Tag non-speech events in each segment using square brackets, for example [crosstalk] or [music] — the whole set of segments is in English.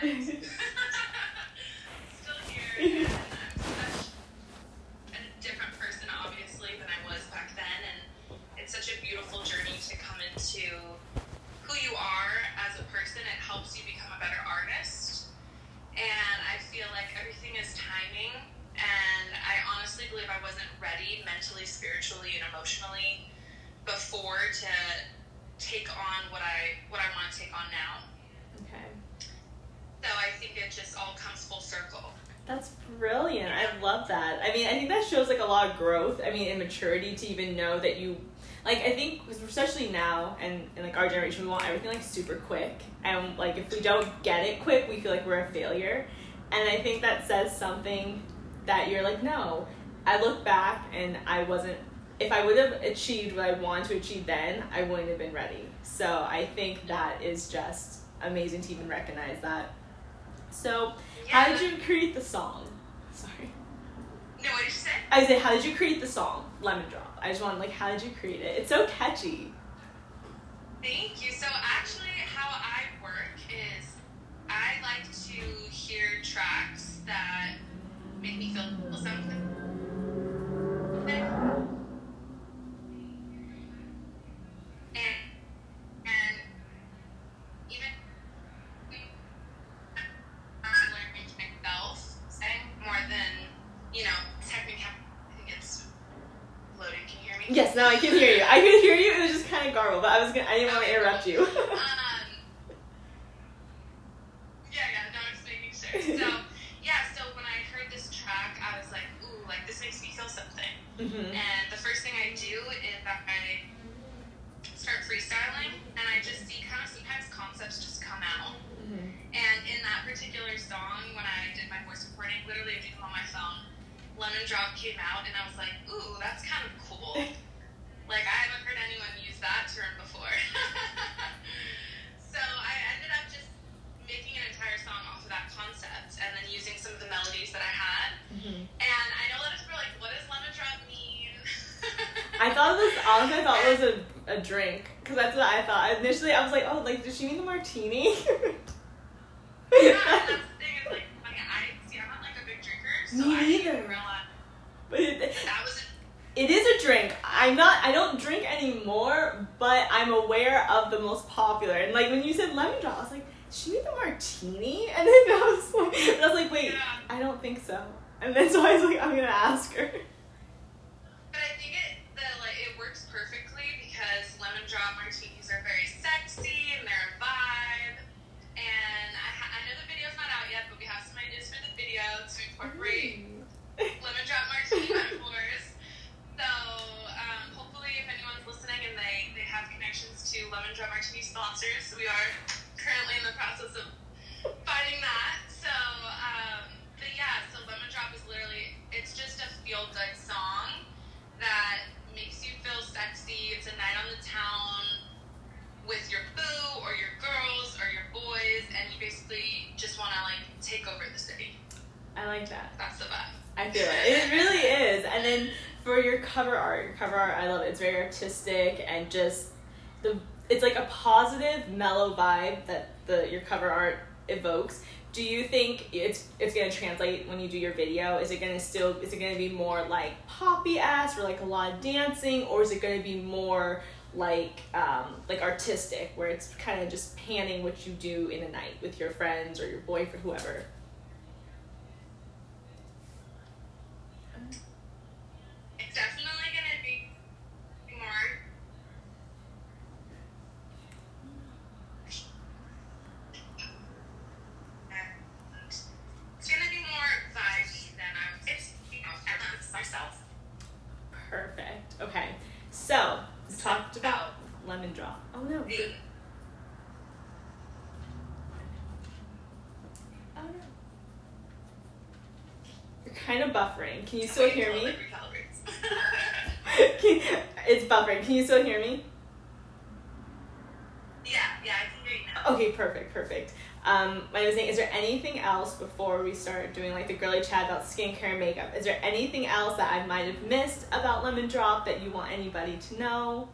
Bye. [laughs] like super quick, and like if we don't get it quick, we feel like we're a failure. And I think that says something that you're like, no. I look back and I wasn't. If I would have achieved what I wanted to achieve then, I wouldn't have been ready. So I think that is just amazing to even recognize that. So, how did you create the song? Sorry. No, what did you say? I say, how did you create the song, Lemon Drop? I just want like, how did you create it? It's so catchy. Thank you. So actually, how I work is I like to hear tracks that make me feel something. And and even I'm learning myself saying more than you know technically. I think it's loading. Can you hear me? Yes, now I can hear you. I could hear you. It was just kind of garbled, but I was gonna. I didn't want to interrupt you. um, yeah, yeah, no, I'm just making sure. So, [laughs] yeah, so when I heard this track, I was like, ooh, like this makes me feel something. hmm And the first thing I do is that I start freestyling, and I just see kind of sometimes concepts just come out. hmm And in that particular song, when I did my voice recording, literally I did it on my phone. Lemon Drop came out, and I was like, ooh, that's kind of cool. [laughs] like I haven't heard anyone use that term before. so I ended up just making an entire song off of that concept, and then using some of the melodies that I had. hmm And I know that people are like, what does Lemon Drop mean? I thought it was honestly. I thought it was a, drink because that's what I thought initially. I was like, oh, like does she mean the martini? [laughs] Yeah, that's the thing. It's like, funny, I see. I'm not like a big drinker, so Me I didn't even neither. realize but it, that was. it is a drink. I'm not. I don't drink anymore, but I'm aware of the most popular. And like when you said lemon drop, I was like, she mean the martini? [laughs] And then I was like, I was like, wait, Yeah. I don't think so. And then so I was like, I'm gonna ask her. Take over the city. I like that. That's the vibe. I feel it. It really is. And then for your cover art, your cover art, I love it. It's very artistic and just the. It's like a positive, mellow vibe that the your cover art evokes. Do you think it's it's gonna translate when you do your video? Is it gonna still is it gonna be more like poppy ass or like a lot of dancing, or is it gonna be more like um, like artistic where it's kind of just panning what you do in a night with your friends or your boyfriend, whoever? It's definitely gonna be more. It's gonna be more vibey than I'm. It's you know, everyone's myself. Perfect. Okay. So, we talked about lemon drop. Oh no. The Oh no. You're kind of buffering. Can you still hear me? Can- [laughs] [laughs] it's buffering. Can you still hear me? yeah, yeah, I can hear you now. Okay, perfect, perfect. Um, I was saying, is there anything else before we start doing like the girly chat about skincare and makeup? Is there anything else that I might have missed about Lemon Drop that you want anybody to know?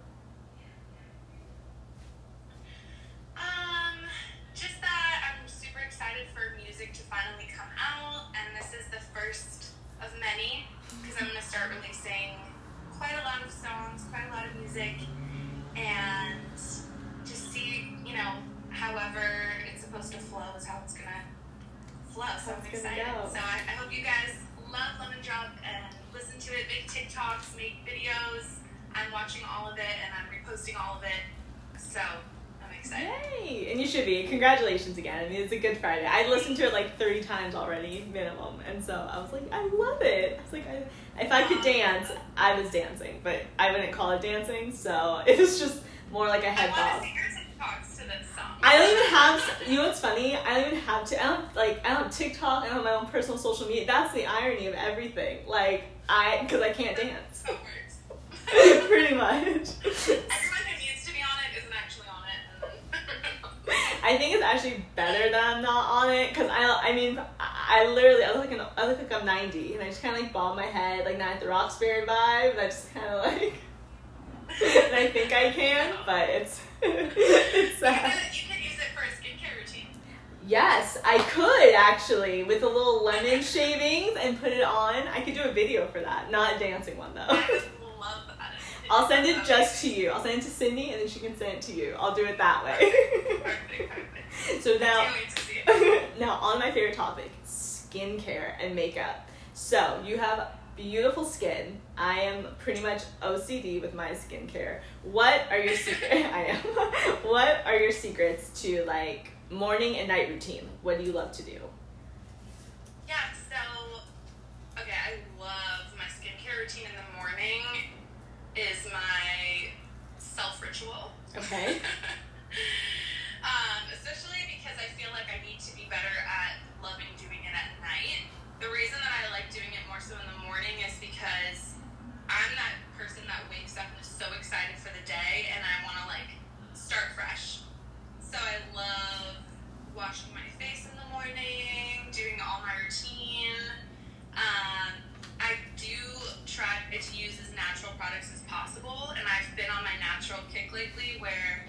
You should be. Congratulations again. I mean, it's a good Friday. I listened to it like 30 times already, minimum. And so I was like, I love it. I was like, I, if I could dance, I was dancing. But I wouldn't call it dancing, so [laughs] it was just more like a head bob. see your TikToks to this song. I don't even have. You know what's funny? I don't even have to. I don't like. I don't TikTok. I don't have my own personal social media. That's the irony of everything. Like I, because I can't dance. So it works. [laughs] Pretty much. [laughs] Everyone who needs to be on it isn't actually on it. I think it's actually better that I'm not on it because I. I mean, I, literally. I look like an, I look like I'm 90, and I just kind of like bob my head like at the Rock Spirit vibe, and I just kind of [laughs] like. and I think I can, but it's [laughs] it's you, sad. could, you could use it for a skincare routine. Yes, I could actually with a little lemon shavings and put it on. I could do a video for that, not a dancing one though. [laughs] I would love that. I'll send it just to you. I'll send it to Sydney and then she can send it to you. I'll do it that way. Perfect, [laughs] perfect. so now, Can't wait to see it. [laughs] now on my favorite topic, skincare and makeup. So you have beautiful skin. I am pretty much OCD with my skincare. What are your? [laughs] I am. what are your secrets to like morning and night routine? What do you love to do? Yeah, so okay, I love my skincare routine in the morning is my self ritual. Okay. [laughs] um, especially because I feel like I need to be better at loving doing it at night. The reason that I like doing it more so in the morning is because I'm that person that wakes up and is so excited for the day and I want to like start fresh. So I love washing my face in the morning, doing all my routine. Where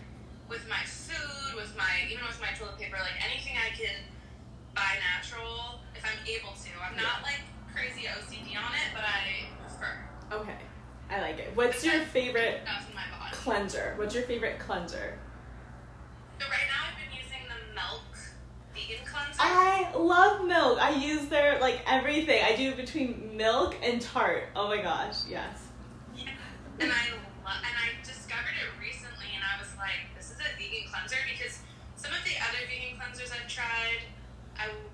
with my food, with my even with my toilet paper, like anything I can buy natural if I'm able to. I'm not like crazy OCD on it, but I prefer. Okay. I like it. What's your favorite cleanser? What's your favorite cleanser? So right now I've been using the Milk vegan cleanser. I love milk. I use their like everything. I do between milk and Tarte. Oh my gosh, yes. and I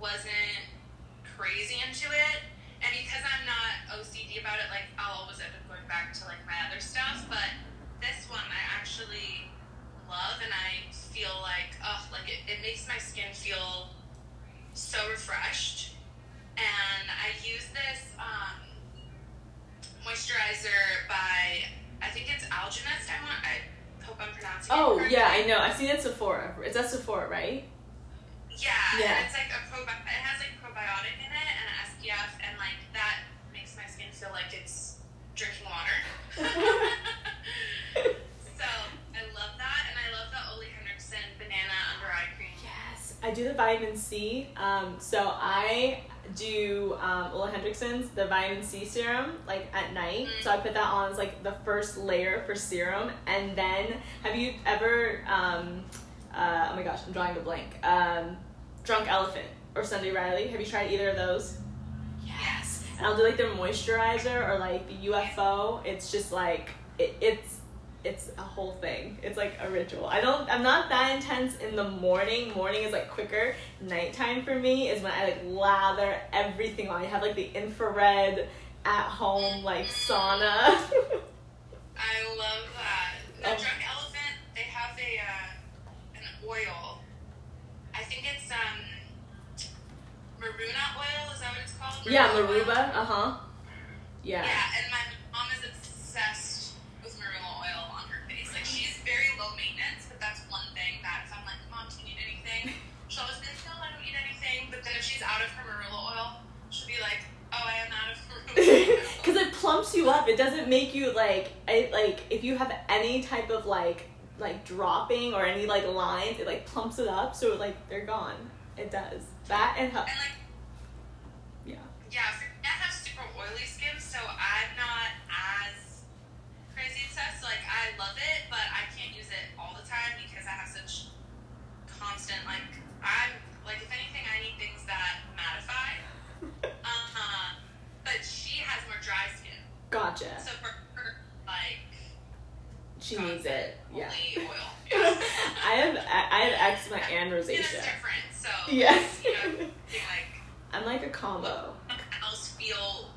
wasn't crazy into it, and because I'm not OCD about it, like I'll always end up going back to like my other stuff, but this one I actually love, and I feel like oh, like it, it makes my skin feel so refreshed, and I use this. Um, moisturizer by I think it's Algenist. I want. I hope I'm pronouncing it. Oh yeah, I know. I've seen it Sephora. It's at Sephora, right? Yeah, Yeah. and it's like a probi- It has like probiotic in it and an SPF, and like that makes my skin feel like it's drinking water. [laughs] so I love that, and I love the Ole Henriksen banana under eye cream. Yes, I do the vitamin C. Um, so I do um, Ole Henriksen's the vitamin C serum like at night. So I put that on as like the first layer for serum, and then have you ever? Um, uh, oh my gosh, I'm drawing a blank. Um, Drunk Elephant or Sunday Riley. Have you tried either of those? Yes. And I'll do like their moisturizer or like the UFO. It's just like it, it's it's a whole thing. It's like a ritual. I don't I'm not that intense in the morning. Morning is like quicker. Nighttime for me is when I like lather everything on. I have like the infrared at home like sauna. [laughs] I love that. The Oh. Drunk Elephant, they have a uh, an oil. I think it's um Maruna oil. Is that what it's called? yeah? Marula, uh-huh. Yeah. Yeah, and my mom is obsessed with marula oil on her face. Like she's very low maintenance, but that's one thing that if I'm like, Mom, do you need anything? [laughs] She'll always be like, No, I don't need anything. But then if she's out of her marula oil, she'll be like, Oh, I am out of marula [laughs] oil. Because it plumps you up. It doesn't make you like it, like if you have any type of like like dropping or any like lines, it like plumps it up. So like they're gone. It does that and help. and like Yeah. Yeah, for me, I have super oily skin, so I'm not as crazy obsessed. Like, I love it, but I can't use it all the time because I have such constant, like, I'm, like, if anything, I need things that mattify. and Skin is rosacea. different, so Yes. you know, being like I'm like a combo. someone else feel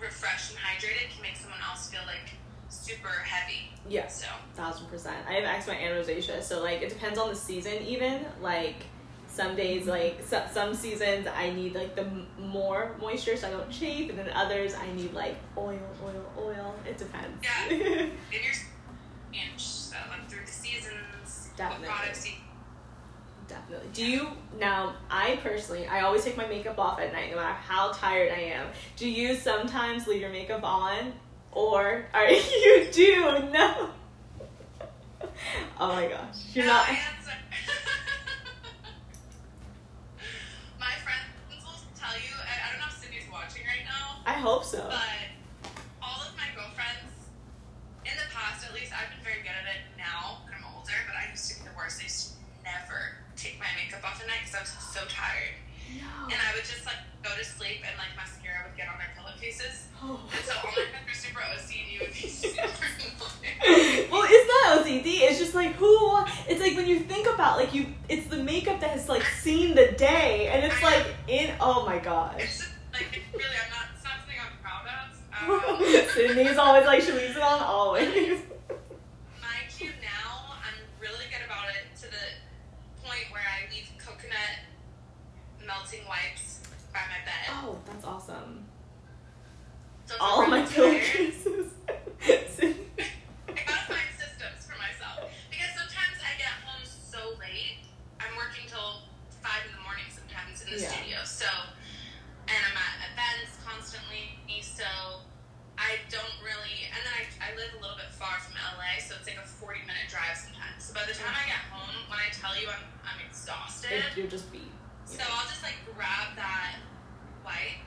refreshed and hydrated can make someone else feel like super heavy. Yes. So Thousand percent. I have eczema and rosacea, so like it depends on the season. Even like some days, mm-hmm. like so, some seasons, I need like the m- more moisture so I don't chafe, and then others I need like oil, oil, oil. It depends. Yeah. [laughs] and your inch, so like through the seasons, Definitely. what products you Definitely. Do you now? I personally, I always take my makeup off at night, no matter how tired I am. Do you sometimes leave your makeup on, or are [laughs] you do no? [laughs] Oh my gosh, you're No, not. I I hope so. but all of my girlfriends, in the past at least, I've been very good at it now that I'm older. But I used to be the worst. I used to never take my makeup off at night because I was so tired, No. and I would just like go to sleep and like mascara would get on my pillowcases. Oh. And so all my friends were super OCD would be [laughs] super well, it's not OCD. It's just like who? It's like when you think about like you. It's the makeup that has like seen the day, and it's like in. Oh my gosh. It's just like it's really, I'm not. It's not something I'm proud of. Um, [laughs] Sydney's always like she leaves it on always. my cue now, I'm really good about it to the point where I leave coconut melting wipes by my bed. Oh, that's awesome. So if All I'm my really tired, pillowcases. I gotta find systems for myself because sometimes I get home so late. I'm working till five in the morning sometimes in the Yeah. studio. So, and I'm at events constantly. So, I don't really. And then I, I live a little bit far from LA, so it's like a 40 minute drive sometimes. So by the time I get home, when I tell you I'm I'm exhausted, If you're just beat. so I'll just like grab that wipe,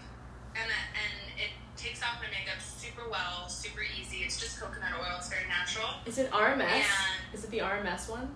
and it, and it takes off my makeup super well, super easy. It's just coconut oil. It's very natural. Is it RMS? And- Is it the RMS one?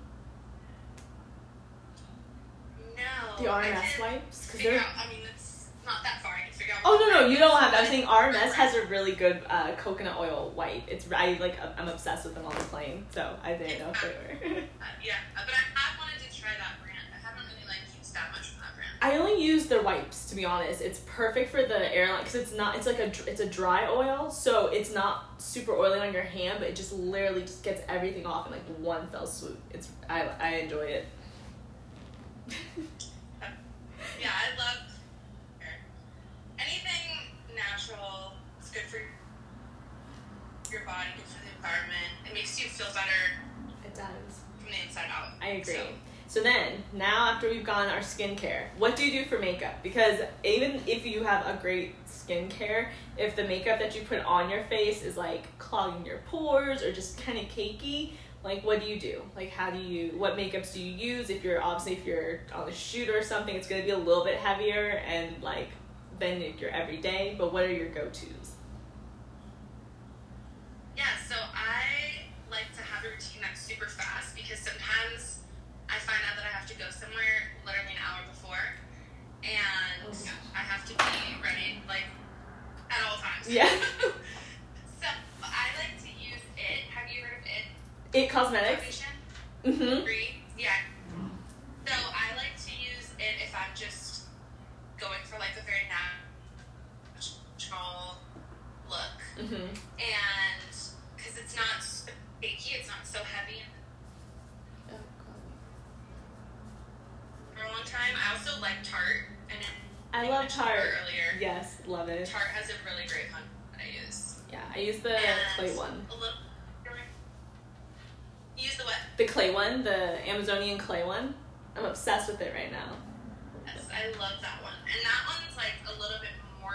No. The I RMS can wipes? 'Cause Figure they're- out. I mean, it's not that far. I can figure out. Oh what no no brand you it don't is, have that. I'm but saying RMS has a really good uh, coconut oil wipe. It's I like I'm obsessed with them on the plane, so I didn't know if they were. [laughs] Uh, yeah, but I have wanted to try that brand. I haven't really like used that much from that brand. I only use their wipes to be honest. It's perfect for the airline because it's not. It's like a it's a dry oil, so it's not super oily on your hand, but it just literally just gets everything off in like one fell swoop. It's I I enjoy it. [laughs] Yeah, I love anything natural. It's good for your body, good for the environment. It makes you feel better It does. from the inside out. I agree. So, So then, now after we've gone our skincare, what do you do for makeup? Because even if you have a great skincare, if the makeup that you put on your face is like clogging your pores or just kind of cakey, like what do you do? Like how do you what makeups do you use? If you're obviously if you're on a shoot or something, it's gonna be a little bit heavier and like than your everyday. But what are your go tos? yeah, so I like to have a routine that's super fast because sometimes I find out that I have to go somewhere literally an hour before, and Oh. I have to be ready like at all times. Yeah. [laughs] so I like to use it. Have you heard of it? It cosmetics. Mm-hmm. Tarte has a really great one that I use. Yeah, I use the And clay one. A little. Use the what? The clay one, the Amazonian clay one. I'm obsessed with it right now. Yes, I love that one, and that one's like a little bit more.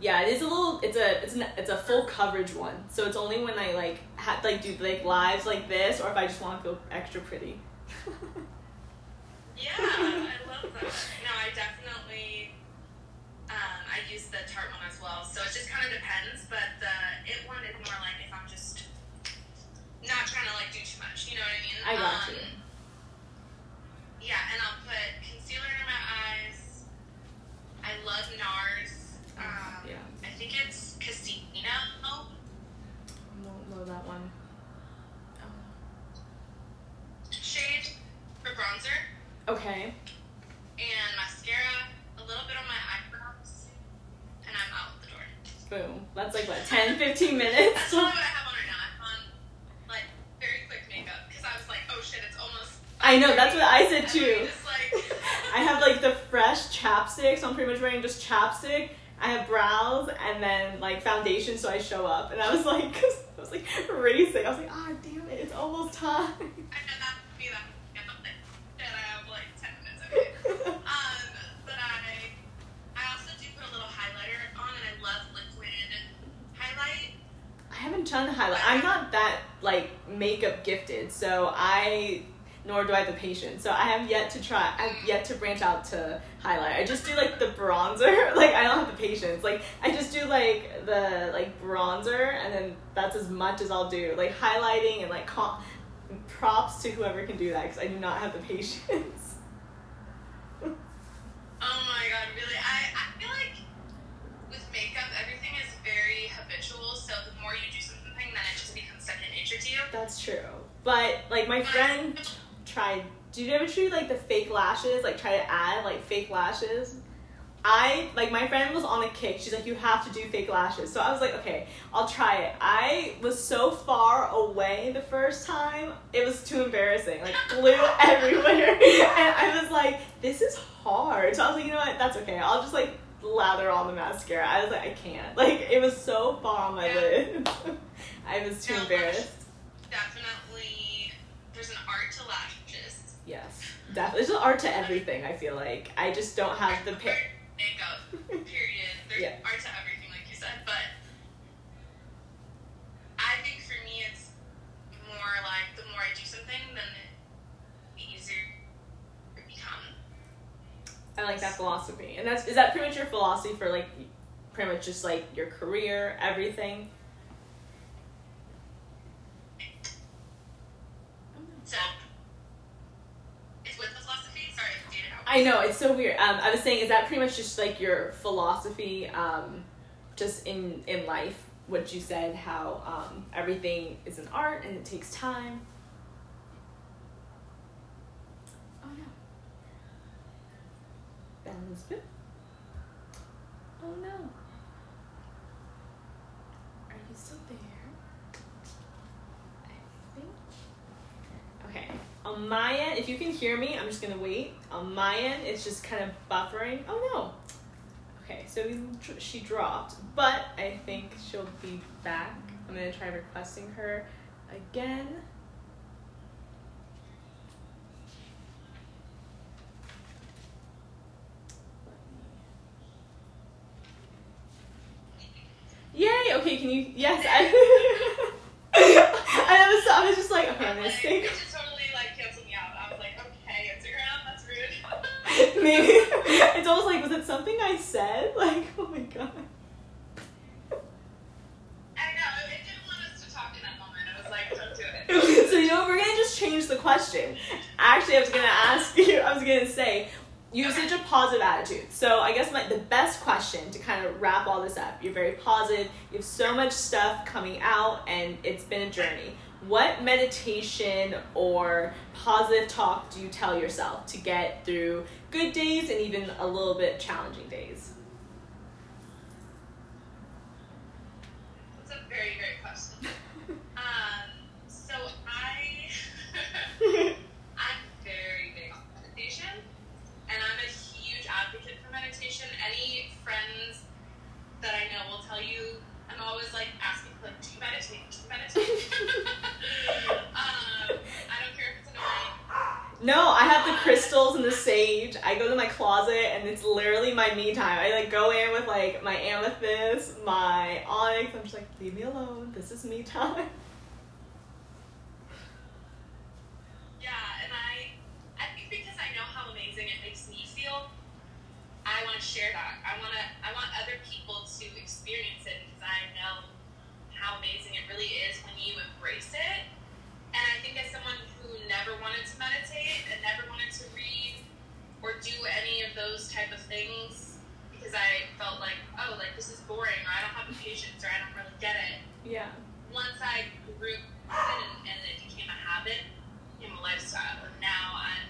Yeah, it is a little. It's a it's an, it's a full coverage one. So it's only when I like ha- like do like lives like this, or if I just want to feel extra pretty. [laughs] Yeah, I love that. No, I definitely. Use the Tarte one as well, so it just kind of depends. But the it one is more like if I'm just not trying to like do too much. You know what I mean? I got um, you. Yeah, and I'll put concealer in my eyes. I love NARS. Um, Yeah. I think it's Casino. I don't know that one. shade. For bronzer Okay. and mascara, a little bit on my eyebrows, and I'm out the door. Boom. That's like what 10, 15 minutes. That's all what I have on right now. I have on like very quick makeup because I was like, oh shit, it's almost. I know. That's what I said too. Just like. [laughs] I have like the fresh chapstick, so I'm pretty much wearing just chapstick. I have brows and then like foundation, so I show up. And I was like, [laughs] I was like racing. I was like, ah, damn it, it's almost time. Haven't done highlight. I'm not that like makeup gifted, so I nor do I have the patience. So I have yet to try. I've yet to branch out to highlight. I just do like the bronzer. [laughs] Like I don't have the patience. Like I just do like the like bronzer, and then that's as much as I'll do. Like highlighting and like props to whoever can do that because I do not have the [laughs] patience. Like my friend tried. Did you ever do like the fake lashes? Like try to add like fake lashes. I like my friend was on a kick. She's like, you have to do fake lashes. So I was like, okay, I'll try it. I was so far away the first time, it was too embarrassing. Like glue [laughs] everywhere, and I was like, this is hard. So I was like, you know what? That's okay. I'll just like lather on the mascara. I was like, I can't. Like it was so far on my Yeah. lid. [laughs] I was too No, embarrassed. Definitely, there's an art to lashes. Yes, definitely. There's an art to everything. I feel like I just don't have the pick. makeup. [laughs] Period. There's Yeah. art to everything, like you said. But I think for me, it's more like the more I do something, then the easier it becomes. I like that philosophy, and that's is that pretty much your philosophy for like pretty much just like your career, everything. So it's with the philosophy. Sorry, I know it's so weird. Um, I was saying, is that pretty much just like your philosophy, um, just in in life? What you said, how um, everything is an art and it takes time. Oh no. Elizabeth. Oh no. Are you still there? I think. Okay. On my end, if you can hear me, I'm just gonna wait. On my end, it's just kind of buffering. Oh no. Okay, so we, she dropped, but I think she'll be back. I'm gonna try requesting her again. Yay! Okay, can you? Yes, I. [laughs] I was, I was just like, okay, I'm gonna stay. [laughs] Maybe [laughs] it's almost like, was it something I said? [laughs] Like, oh my god. I know it didn't want us to talk in that moment. I was like, don't do it. [laughs] so you know, we're gonna just change the question. Actually, I was gonna ask you. I was gonna say, you have such a positive attitude. So I guess my the best question to kind of wrap all this up. You're very positive. You have so much stuff coming out, and it's been a journey. What meditation or positive talk do you tell yourself to get through good days and even a little bit challenging days? That's a very great question. [laughs] Um, so I, I'm very big on meditation, and I'm a huge advocate for meditation. Any friends that I know will tell you, I'm always like asking, like, do you meditate? Do you meditate? um, I don't care if it's annoying. No, I have the crystals and the sage. I go to my closet and it's literally my me time. I like go in with like my amethyst, my onyx. I'm just like, leave me alone. This is me time. [laughs] Yeah, and I, I think because I know how amazing it makes me feel, I want to share that. I want to, I want other people to experience it because I know how amazing it really is when you embrace it. And I think as someone who never wanted to meditate and never wanted to read or do any of those type of things because I felt like, oh, like this is boring or I don't have the patience or I don't really get it Yeah. once I grew it and, and it became a habit, became a lifestyle, and now I'm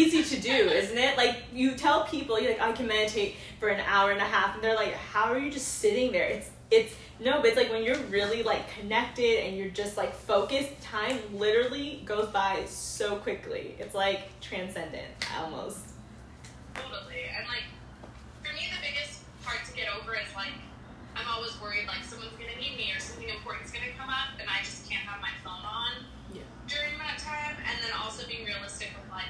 easy to do, isn't it? Like you tell people, you're like, I can meditate for an hour and a half, and they're like, How are you just sitting there? It's it's no, but it's like when you're really like connected and you're just like focused, time literally goes by so quickly. It's like transcendent almost. Totally. And like, for me, the biggest part to get over is like, I'm always worried like someone's gonna need me or something important's gonna come up, and I just can't have my phone on Yeah. during that time. And then also being realistic with like,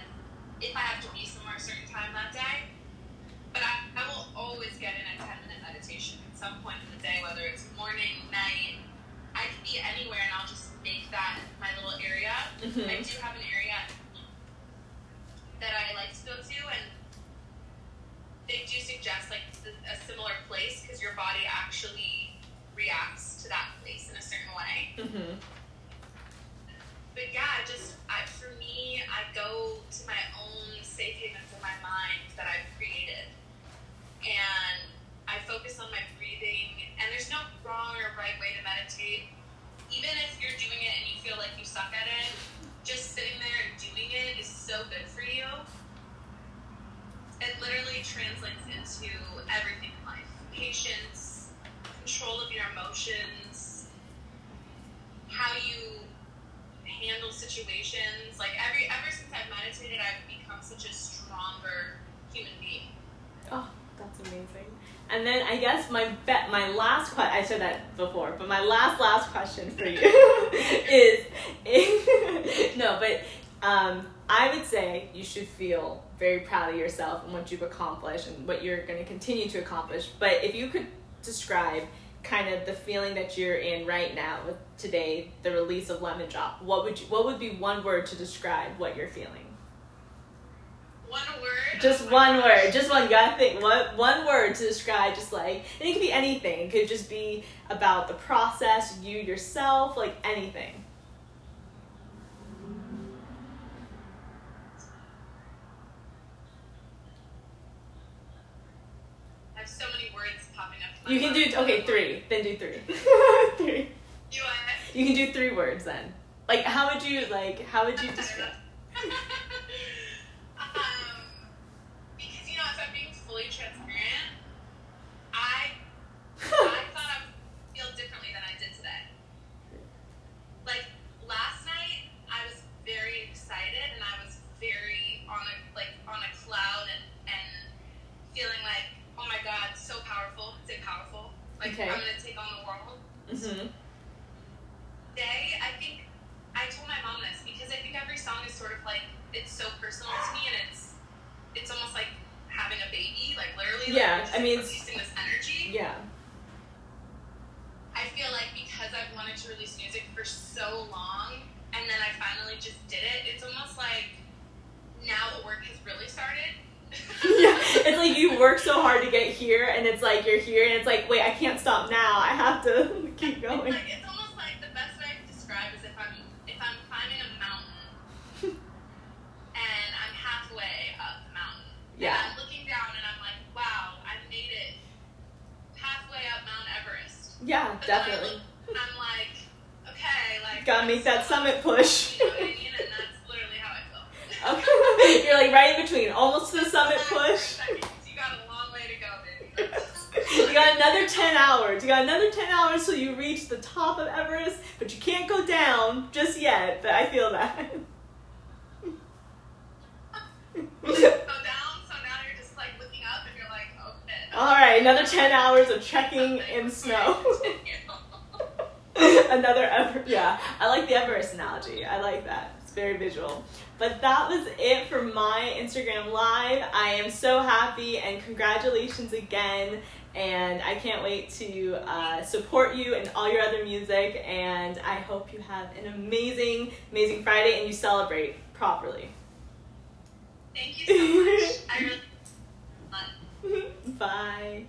if I have to be somewhere a certain time that day. But I, I will always get in a 10 minute meditation at some point in the day, whether it's morning, night. I can be anywhere and I'll just make that my little area. I hmm do have an area that I like to go to, and they do suggest like th- a similar place because your body actually reacts to that place in a certain way. hmm But yeah, I just I, for me, I go to my own safe havens in my mind that I've created, and I focus on my breathing. And there's no wrong or right way to meditate. Even if you're doing it and you feel like you suck at it, just sitting there and doing it is so good for you. It literally translates into everything in life: patience, control of your emotions, how you handle situations. Like every ever since I've meditated, I've become such a stronger human being. Oh, that's amazing. And then I guess my bet my last question I said that before, but my last last question for you [laughs] is, [laughs] no, but um, I would say you should feel very proud of yourself and what you've accomplished and what you're going to continue to accomplish. But if you could describe kind of the feeling that you're in right now with today, the release of Lemon Drop, what would you, what would be one word to describe what you're feeling? One word. Just oh one word. Just one. You gotta think. What one word to describe? Just like and it could be anything. It could just be about the process, you yourself, like anything. I have so many words popping up. You can do okay three. Then do three. [laughs] three. You? You can do three words then. Like how would you like? How would you [laughs] describe? [laughs] um, because you know, if I'm being fully transparent, I I thought I would feel differently than I did today. Like last night, I was very excited and I was very on a like on a cloud and and feeling like, oh my god, so powerful. Say powerful. Like Okay. I'm gonna take on the world. hmm Day, I think I told my mom this because I think every song is sort of like it's so personal to me and it's it's almost like having a baby, like literally. like, Yeah, you're just I mean, it's- releasing this energy. Yeah. I feel like because I've wanted to release music for so long, and then I finally just did it. It's almost like now the work has really started. yeah. It's like you work so hard to get here, and it's like you're here, and it's like wait, I can't stop now. I have to [laughs] keep It's going. like it's almost like the best way I can describe is if I'm if I'm climbing a mountain and I'm halfway up the mountain. Yeah. And I'm looking down and I'm like, wow, I made it halfway up Mount Everest. Yeah, But definitely. look I'm like, okay, like Gotta make that so summit push. You know what I mean? And [laughs] that's literally how I feel. Okay. [laughs] You're like right in between, almost to the summit Hold on for a push. second, 'cause You got a long way to go, baby. You got another 10 hours. You got another 10 hours till you reach the top of Everest, but you can't go down just yet, but I feel that. So down, so now you're just like looking up and you're like, oh, okay. All right, another 10 hours of trekking in snow. [laughs] [laughs] another Everest. yeah, I like the Everest analogy. I like that. It's very visual. But that was it for my Instagram live. I am so happy and congratulations again. And I can't wait to uh, support you and all your other music. And I hope you have an amazing, amazing Friday and you celebrate properly. Thank you so much. I really. [laughs] Bye.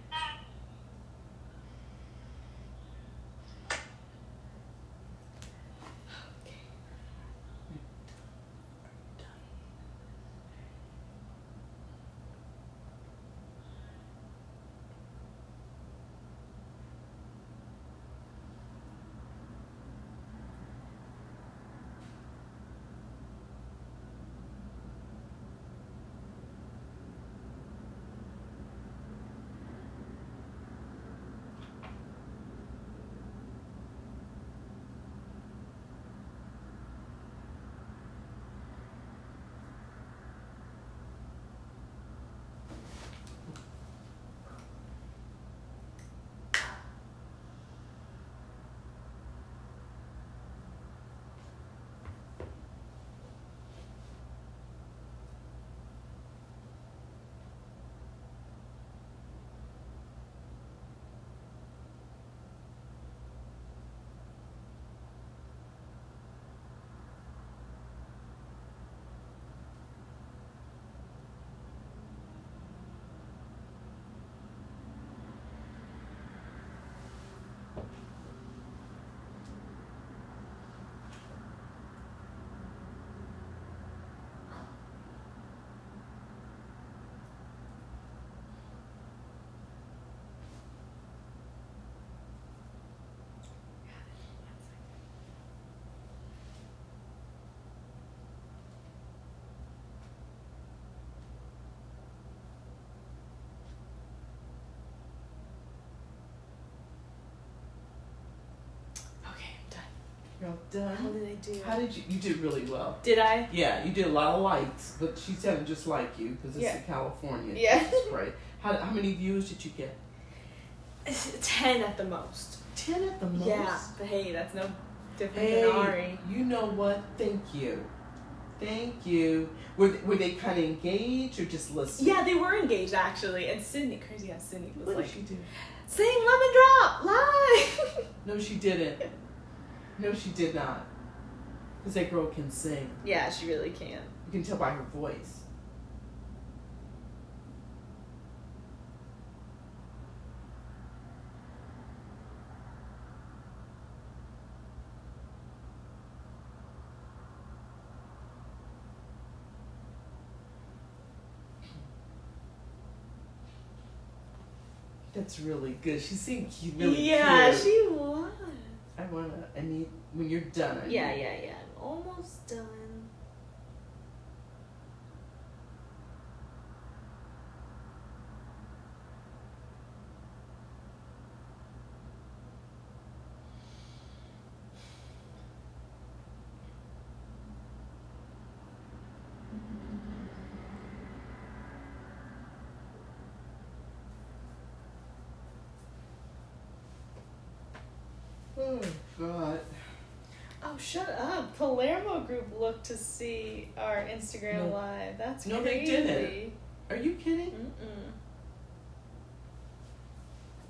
You're all How did I do? How did you? You did really well. Did I? Yeah, you did a lot of likes, but she sounded just like you because it's Yeah. in California. Yeah. That's great. How, how many views did you get? [laughs] Ten at the most. Ten at the most. Yeah, but hey, that's no different Hey, than Ari. you know what? Thank you. Thank you. Were, were they kind of engaged or just listening? Yeah, they were engaged actually, and Sydney, crazy how Sydney was What like, did she do? "Sing Lemon Drop live." [laughs] No, she didn't. No, she did not. Because that girl can sing. yeah, she really can. You can tell by her voice. That's really good. She seemed really yeah, cute. she was. Wanna. I need when you're done. Yeah, yeah, yeah. I'm almost done. Oh God. Oh, shut up. Palermo Group looked to see our Instagram No. live. That's No, they crazy. didn't. Are you kidding? Mm-mm.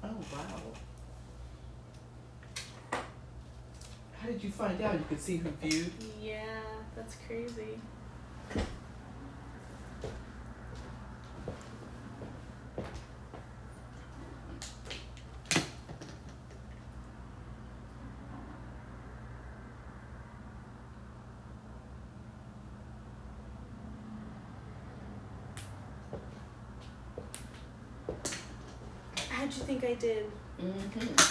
Oh wow. How did you find out? You could see who viewed. Yeah, that's crazy. How'd you think I did? Mm-hmm.